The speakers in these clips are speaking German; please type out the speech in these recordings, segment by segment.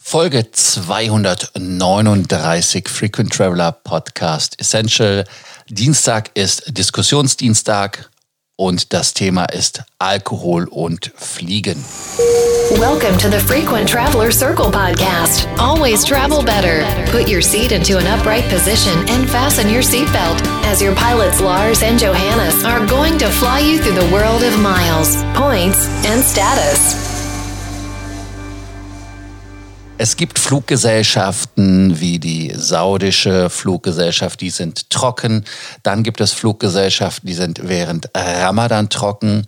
Folge 239 Frequent Traveler Podcast Essential. Dienstag ist Diskussionsdienstag und das Thema ist Alkohol und Fliegen. Welcome to the Frequent Traveler Circle podcast. Always travel better. Put your seat into an upright position and fasten your seatbelt as your pilots Lars and Johannes are going to fly you through the world of miles, points, and status. Es gibt Fluggesellschaften wie die saudische Fluggesellschaft, die sind trocken. Dann gibt es Fluggesellschaften, die sind während Ramadan trocken.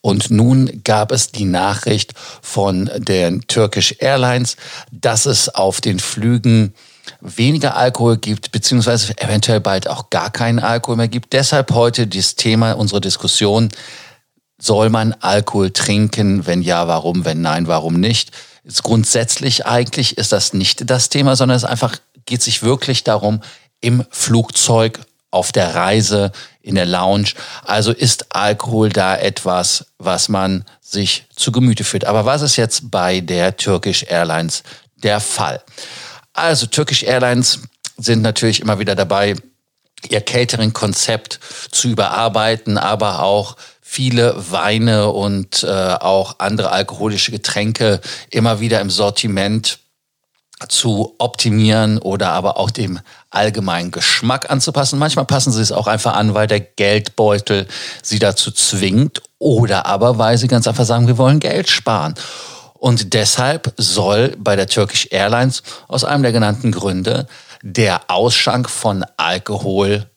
Und nun gab es die Nachricht von den Turkish Airlines, dass es auf den Flügen weniger Alkohol gibt, beziehungsweise eventuell bald auch gar keinen Alkohol mehr gibt. Deshalb heute das Thema unserer Diskussion. Soll man Alkohol trinken? Wenn ja, warum? Wenn nein, warum nicht? Ist grundsätzlich eigentlich ist das nicht das Thema, sondern es einfach geht sich wirklich darum, im Flugzeug, auf der Reise, in der Lounge. Also ist Alkohol da etwas, was man sich zu Gemüte führt. Aber was ist jetzt bei der Turkish Airlines der Fall? Also Turkish Airlines sind natürlich immer wieder dabei, ihr Catering-Konzept zu überarbeiten, aber auch viele Weine und äh, auch andere alkoholische Getränke immer wieder im Sortiment zu optimieren oder aber auch dem allgemeinen Geschmack anzupassen. Manchmal passen sie es auch einfach an, weil der Geldbeutel sie dazu zwingt oder aber weil sie ganz einfach sagen, wir wollen Geld sparen. Und deshalb soll bei der Turkish Airlines aus einem der genannten Gründe der Ausschank von Alkohol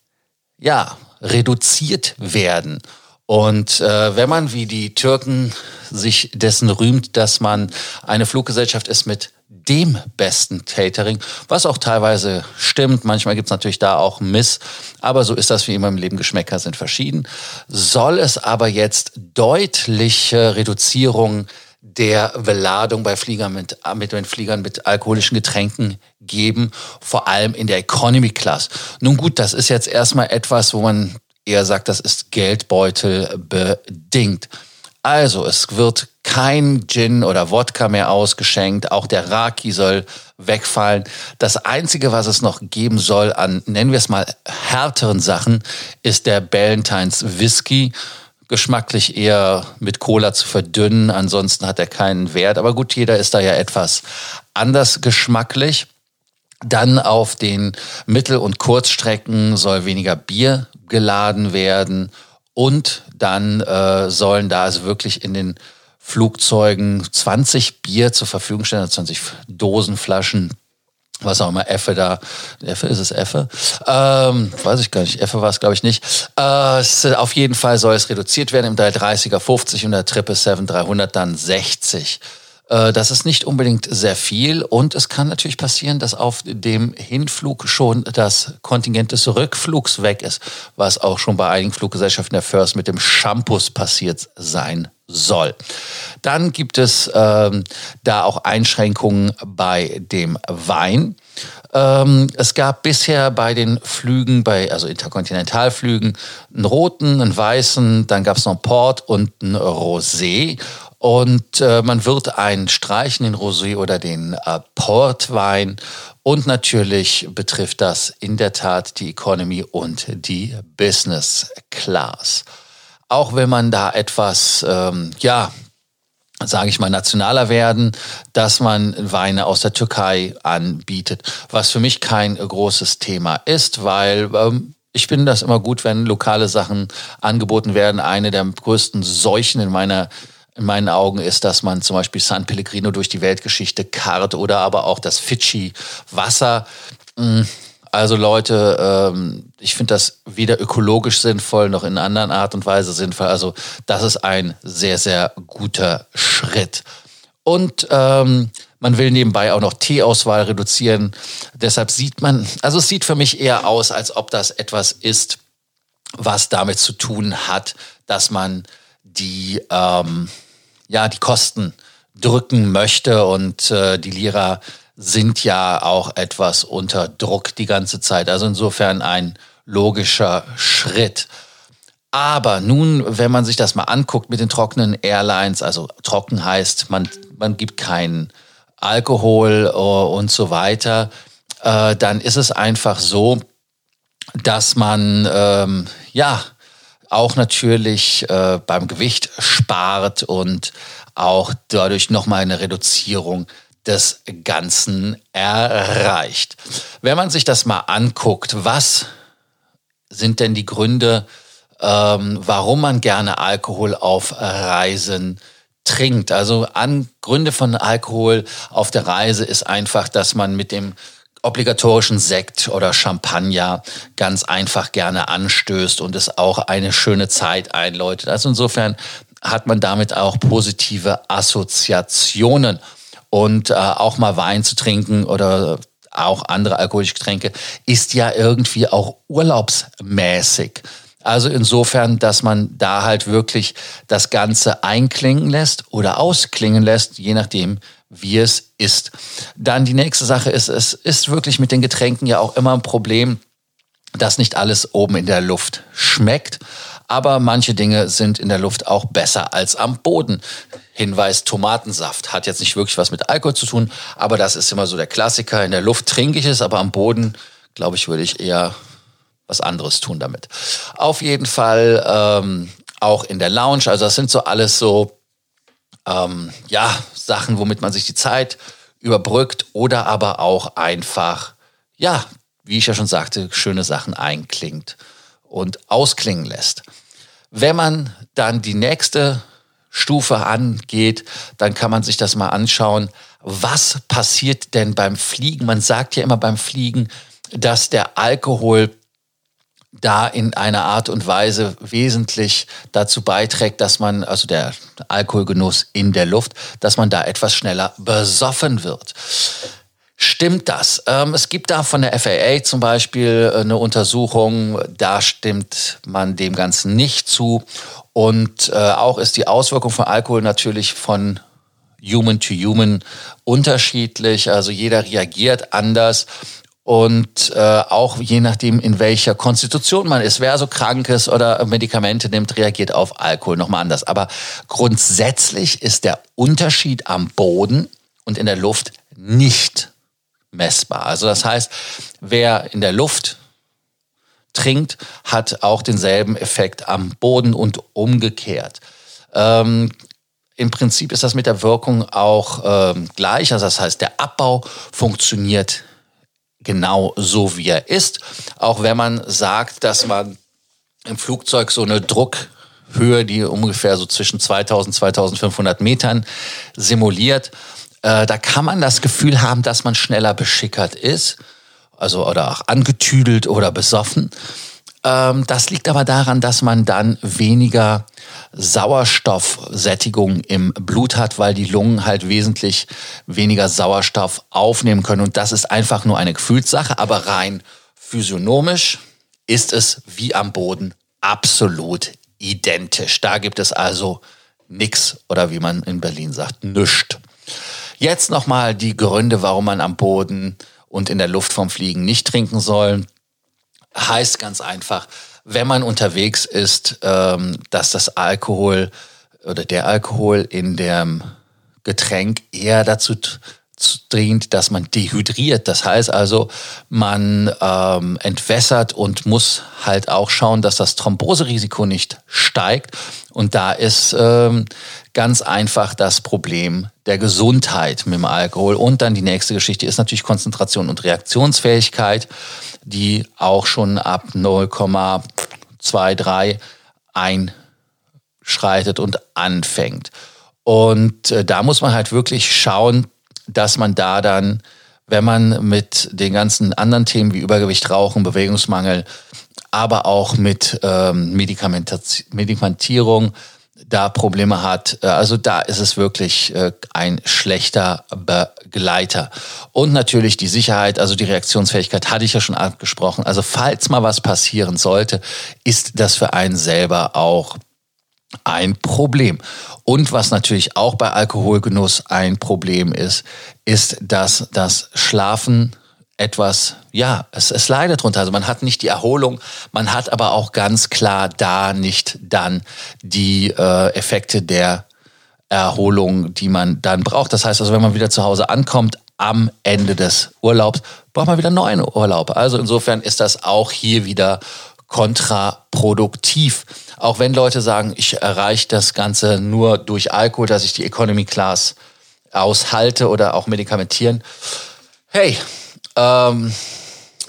ja reduziert werden. Und äh, wenn man wie die Türken sich dessen rühmt, dass man eine Fluggesellschaft ist mit dem besten Catering, was auch teilweise stimmt. Manchmal gibt's natürlich da auch Miss, aber so ist das wie immer im Leben. Geschmäcker sind verschieden. Soll es aber jetzt deutliche Reduzierungen der Beladung bei Fliegern mit, mit den Fliegern mit alkoholischen Getränken geben, vor allem in der Economy Class. Nun gut, das ist jetzt erstmal etwas, wo man eher sagt, das ist Geldbeutel bedingt. Also, es wird kein Gin oder Wodka mehr ausgeschenkt. Auch der Raki soll wegfallen. Das Einzige, was es noch geben soll an, nennen wir es mal, härteren Sachen, ist der Ballantines Whisky. Geschmacklich eher mit Cola zu verdünnen. Ansonsten hat er keinen Wert. Aber gut, jeder ist da ja etwas anders geschmacklich. Dann auf den Mittel- und Kurzstrecken soll weniger Bier geladen werden und dann äh, sollen da also wirklich in den Flugzeugen 20 Bier zur Verfügung stellen, 20 also Dosenflaschen, was auch immer, Effe da, Effe ist es Effe? Ähm, weiß ich gar nicht, Effe war es glaube ich nicht. Äh, es, auf jeden Fall soll es reduziert werden im 330er 50 und der 777 300 dann 60. Äh, das ist nicht unbedingt sehr viel und es kann natürlich passieren, dass auf dem Hinflug schon das Kontingent des Rückflugs weg ist, was auch schon bei einigen Fluggesellschaften der First mit dem Shampoos passiert sein soll. Dann gibt es ähm, da auch Einschränkungen bei dem Wein. Ähm, es gab bisher bei den Flügen, bei also Interkontinentalflügen, einen roten, einen weißen, dann gab es noch einen Port und einen Rosé. Und äh, man wird einen streichen, den Rosé oder den äh, Portwein. Und natürlich betrifft das in der Tat die Economy und die Business Class. Auch wenn man da etwas, ähm, ja, sage ich mal, nationaler werden, dass man Weine aus der Türkei anbietet, was für mich kein großes Thema ist, weil ähm, ich finde das immer gut, wenn lokale Sachen angeboten werden. Eine der größten Seuchen in meiner in meinen Augen ist, dass man zum Beispiel San Pellegrino durch die Weltgeschichte karrt oder aber auch das Fidschi-Wasser. Mm, also Leute, ähm, ich finde das weder ökologisch sinnvoll noch in anderen Art und Weise sinnvoll. Also das ist ein sehr, sehr guter Schritt. Und ähm, man will nebenbei auch noch Teeauswahl reduzieren. Deshalb sieht man, also es sieht für mich eher aus, als ob das etwas ist, was damit zu tun hat, dass man die ähm, ja die Kosten drücken möchte und äh, die Lira sind ja auch etwas unter Druck die ganze Zeit. Also insofern ein logischer Schritt. Aber nun, wenn man sich das mal anguckt mit den trockenen Airlines, also trocken heißt, man, man gibt keinen Alkohol äh, und so weiter, äh, dann ist es einfach so, dass man ähm, ja auch natürlich äh, beim Gewicht spart und auch dadurch nochmal eine Reduzierung des Ganzen erreicht. Wenn man sich das mal anguckt, was sind denn die Gründe, ähm, warum man gerne Alkohol auf Reisen trinkt? Also an Gründe von Alkohol auf der Reise ist einfach, dass man mit dem obligatorischen Sekt oder Champagner ganz einfach gerne anstößt und es auch eine schöne Zeit einläutet. Also insofern hat man damit auch positive Assoziationen. Und äh, auch mal Wein zu trinken oder auch andere alkoholische Getränke ist ja irgendwie auch urlaubsmäßig. Also insofern, dass man da halt wirklich das Ganze einklingen lässt oder ausklingen lässt, je nachdem, wie es ist. Dann die nächste Sache ist, es ist wirklich mit den Getränken ja auch immer ein Problem, dass nicht alles oben in der Luft schmeckt. Aber manche Dinge sind in der Luft auch besser als am Boden. Hinweis Tomatensaft hat jetzt nicht wirklich was mit Alkohol zu tun, aber das ist immer so der Klassiker. In der Luft trinke ich es, aber am Boden, glaube ich, würde ich eher was anderes tun damit. Auf jeden Fall ähm, auch in der Lounge. Also das sind so alles so ähm, ja Sachen, womit man sich die Zeit überbrückt oder aber auch einfach ja, wie ich ja schon sagte, schöne Sachen einklingt und ausklingen lässt. Wenn man dann die nächste Stufe angeht, dann kann man sich das mal anschauen. Was passiert denn beim Fliegen? Man sagt ja immer beim Fliegen, dass der Alkohol da in einer Art und Weise wesentlich dazu beiträgt, dass man, also der Alkoholgenuss in der Luft, dass man da etwas schneller besoffen wird. Stimmt das? Ähm, es gibt da von der FAA zum Beispiel äh, eine Untersuchung, da stimmt man dem Ganzen nicht zu. Und äh, auch ist die Auswirkung von Alkohol natürlich von Human to Human unterschiedlich. Also jeder reagiert anders. Und äh, auch je nachdem, in welcher Konstitution man ist, wer so krank ist oder Medikamente nimmt, reagiert auf Alkohol nochmal anders. Aber grundsätzlich ist der Unterschied am Boden und in der Luft nicht messbar. Also das heißt, wer in der Luft trinkt, hat auch denselben Effekt am Boden und umgekehrt. Ähm, Im Prinzip ist das mit der Wirkung auch ähm, gleich. Also das heißt, der Abbau funktioniert genau so, wie er ist. Auch wenn man sagt, dass man im Flugzeug so eine Druckhöhe, die ungefähr so zwischen 2000 2500 Metern simuliert, äh, da kann man das Gefühl haben, dass man schneller beschickert ist, also oder auch angetüdelt oder besoffen. Ähm, das liegt aber daran, dass man dann weniger Sauerstoffsättigung im Blut hat, weil die Lungen halt wesentlich weniger Sauerstoff aufnehmen können. Und das ist einfach nur eine Gefühlssache, aber rein physiognomisch ist es wie am Boden absolut identisch. Da gibt es also nichts oder wie man in Berlin sagt, nüscht. Jetzt nochmal die Gründe, warum man am Boden und in der Luft vom Fliegen nicht trinken soll. Heißt ganz einfach, wenn man unterwegs ist, ähm, dass das Alkohol oder der Alkohol in dem Getränk eher dazu dient, dass man dehydriert. Das heißt also, man ähm, entwässert und muss halt auch schauen, dass das Thromboserisiko nicht steigt. Und da ist ähm, ganz einfach das Problem der Gesundheit mit dem Alkohol. Und dann die nächste Geschichte ist natürlich Konzentration und Reaktionsfähigkeit, die auch schon ab 0,23 einschreitet und anfängt. Und äh, da muss man halt wirklich schauen, dass man da dann, wenn man mit den ganzen anderen Themen wie Übergewicht, Rauchen, Bewegungsmangel, aber auch mit ähm, Medikamentierung da Probleme hat. Äh, also da ist es wirklich äh, ein schlechter Begleiter. Und natürlich die Sicherheit, also die Reaktionsfähigkeit hatte ich ja schon angesprochen. Also falls mal was passieren sollte, ist das für einen selber auch ein Problem. Und was natürlich auch bei Alkoholgenuss ein Problem ist, ist, dass das Schlafen etwas, ja, es, es leidet drunter. Also man hat nicht die Erholung, man hat aber auch ganz klar da nicht dann die äh, Effekte der Erholung, die man dann braucht. Das heißt also, wenn man wieder zu Hause ankommt, am Ende des Urlaubs, braucht man wieder neuen Urlaub. Also insofern ist das auch hier wieder kontraproduktiv. Auch wenn Leute sagen, ich erreiche das Ganze nur durch Alkohol, dass ich die Economy Class aushalte oder auch medikamentieren. Hey, ähm,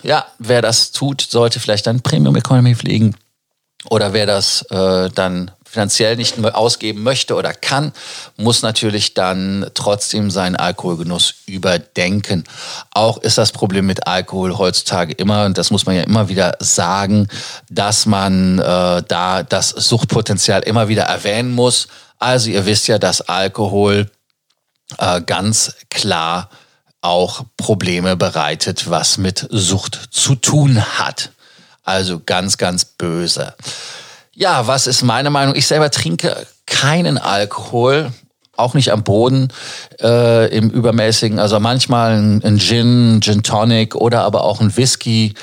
ja, wer das tut, sollte vielleicht dann Premium Economy fliegen. Oder wer das äh, dann finanziell nicht ausgeben möchte oder kann, muss natürlich dann trotzdem seinen Alkoholgenuss überdenken. Auch ist das Problem mit Alkohol heutzutage immer, und das muss man ja immer wieder sagen, dass man äh, da das Suchtpotenzial immer wieder erwähnen muss. Also ihr wisst ja, dass Alkohol äh, ganz klar auch Probleme bereitet, was mit Sucht zu tun hat. Also ganz, ganz böse. Ja, was ist meine Meinung? Ich selber trinke keinen Alkohol, auch nicht am Boden äh, im übermäßigen. Also manchmal ein, ein Gin, Gin Tonic oder aber auch ein Whisky.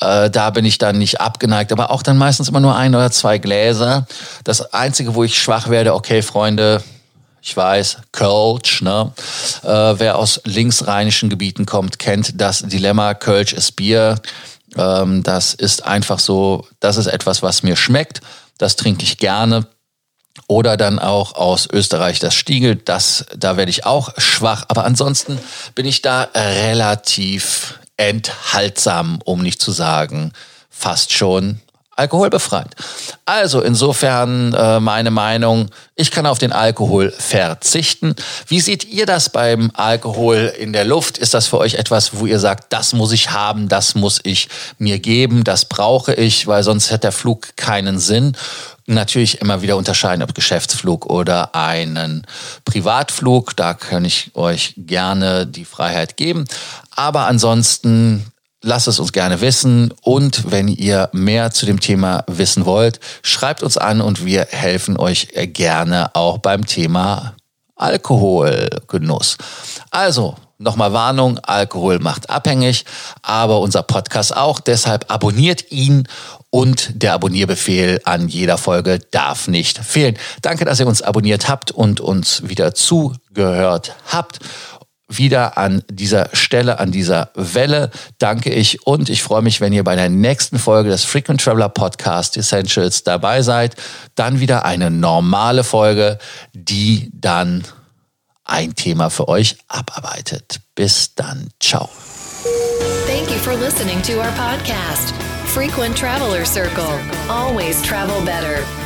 Äh, da bin ich dann nicht abgeneigt, aber auch dann meistens immer nur ein oder zwei Gläser. Das Einzige, wo ich schwach werde, okay, Freunde, ich weiß, Kölsch, ne? Äh, wer aus linksrheinischen Gebieten kommt, kennt das Dilemma, Kölsch ist Bier. Ähm, das ist einfach so, das ist etwas, was mir schmeckt. Das trinke ich gerne. Oder dann auch aus Österreich das Stiegel, das, da werde ich auch schwach. Aber ansonsten bin ich da relativ enthaltsam, um nicht zu sagen, fast schon alkoholbefreit. Also insofern äh, meine Meinung, ich kann auf den Alkohol verzichten. Wie seht ihr das beim Alkohol in der Luft? Ist das für euch etwas, wo ihr sagt, das muss ich haben, das muss ich mir geben, das brauche ich, weil sonst hat der Flug keinen Sinn? Natürlich immer wieder unterscheiden, ob Geschäftsflug oder einen Privatflug. Da kann ich euch gerne die Freiheit geben. Aber ansonsten Lasst es uns gerne wissen und wenn ihr mehr zu dem Thema wissen wollt, schreibt uns an und wir helfen euch gerne auch beim Thema Alkoholgenuss. Also, nochmal Warnung, Alkohol macht abhängig, aber unser Podcast auch. Deshalb abonniert ihn und der Abonnierbefehl an jeder Folge darf nicht fehlen. Danke, dass ihr uns abonniert habt und uns wieder zugehört habt wieder an dieser Stelle, an dieser Welle danke ich und ich freue mich, wenn ihr bei der nächsten Folge des Frequent Traveler Podcast Essentials dabei seid. Dann wieder eine normale Folge, die dann ein Thema für euch abarbeitet. Bis dann. Ciao. Thank you for listening to our podcast, Frequent Traveler Circle. Always travel better.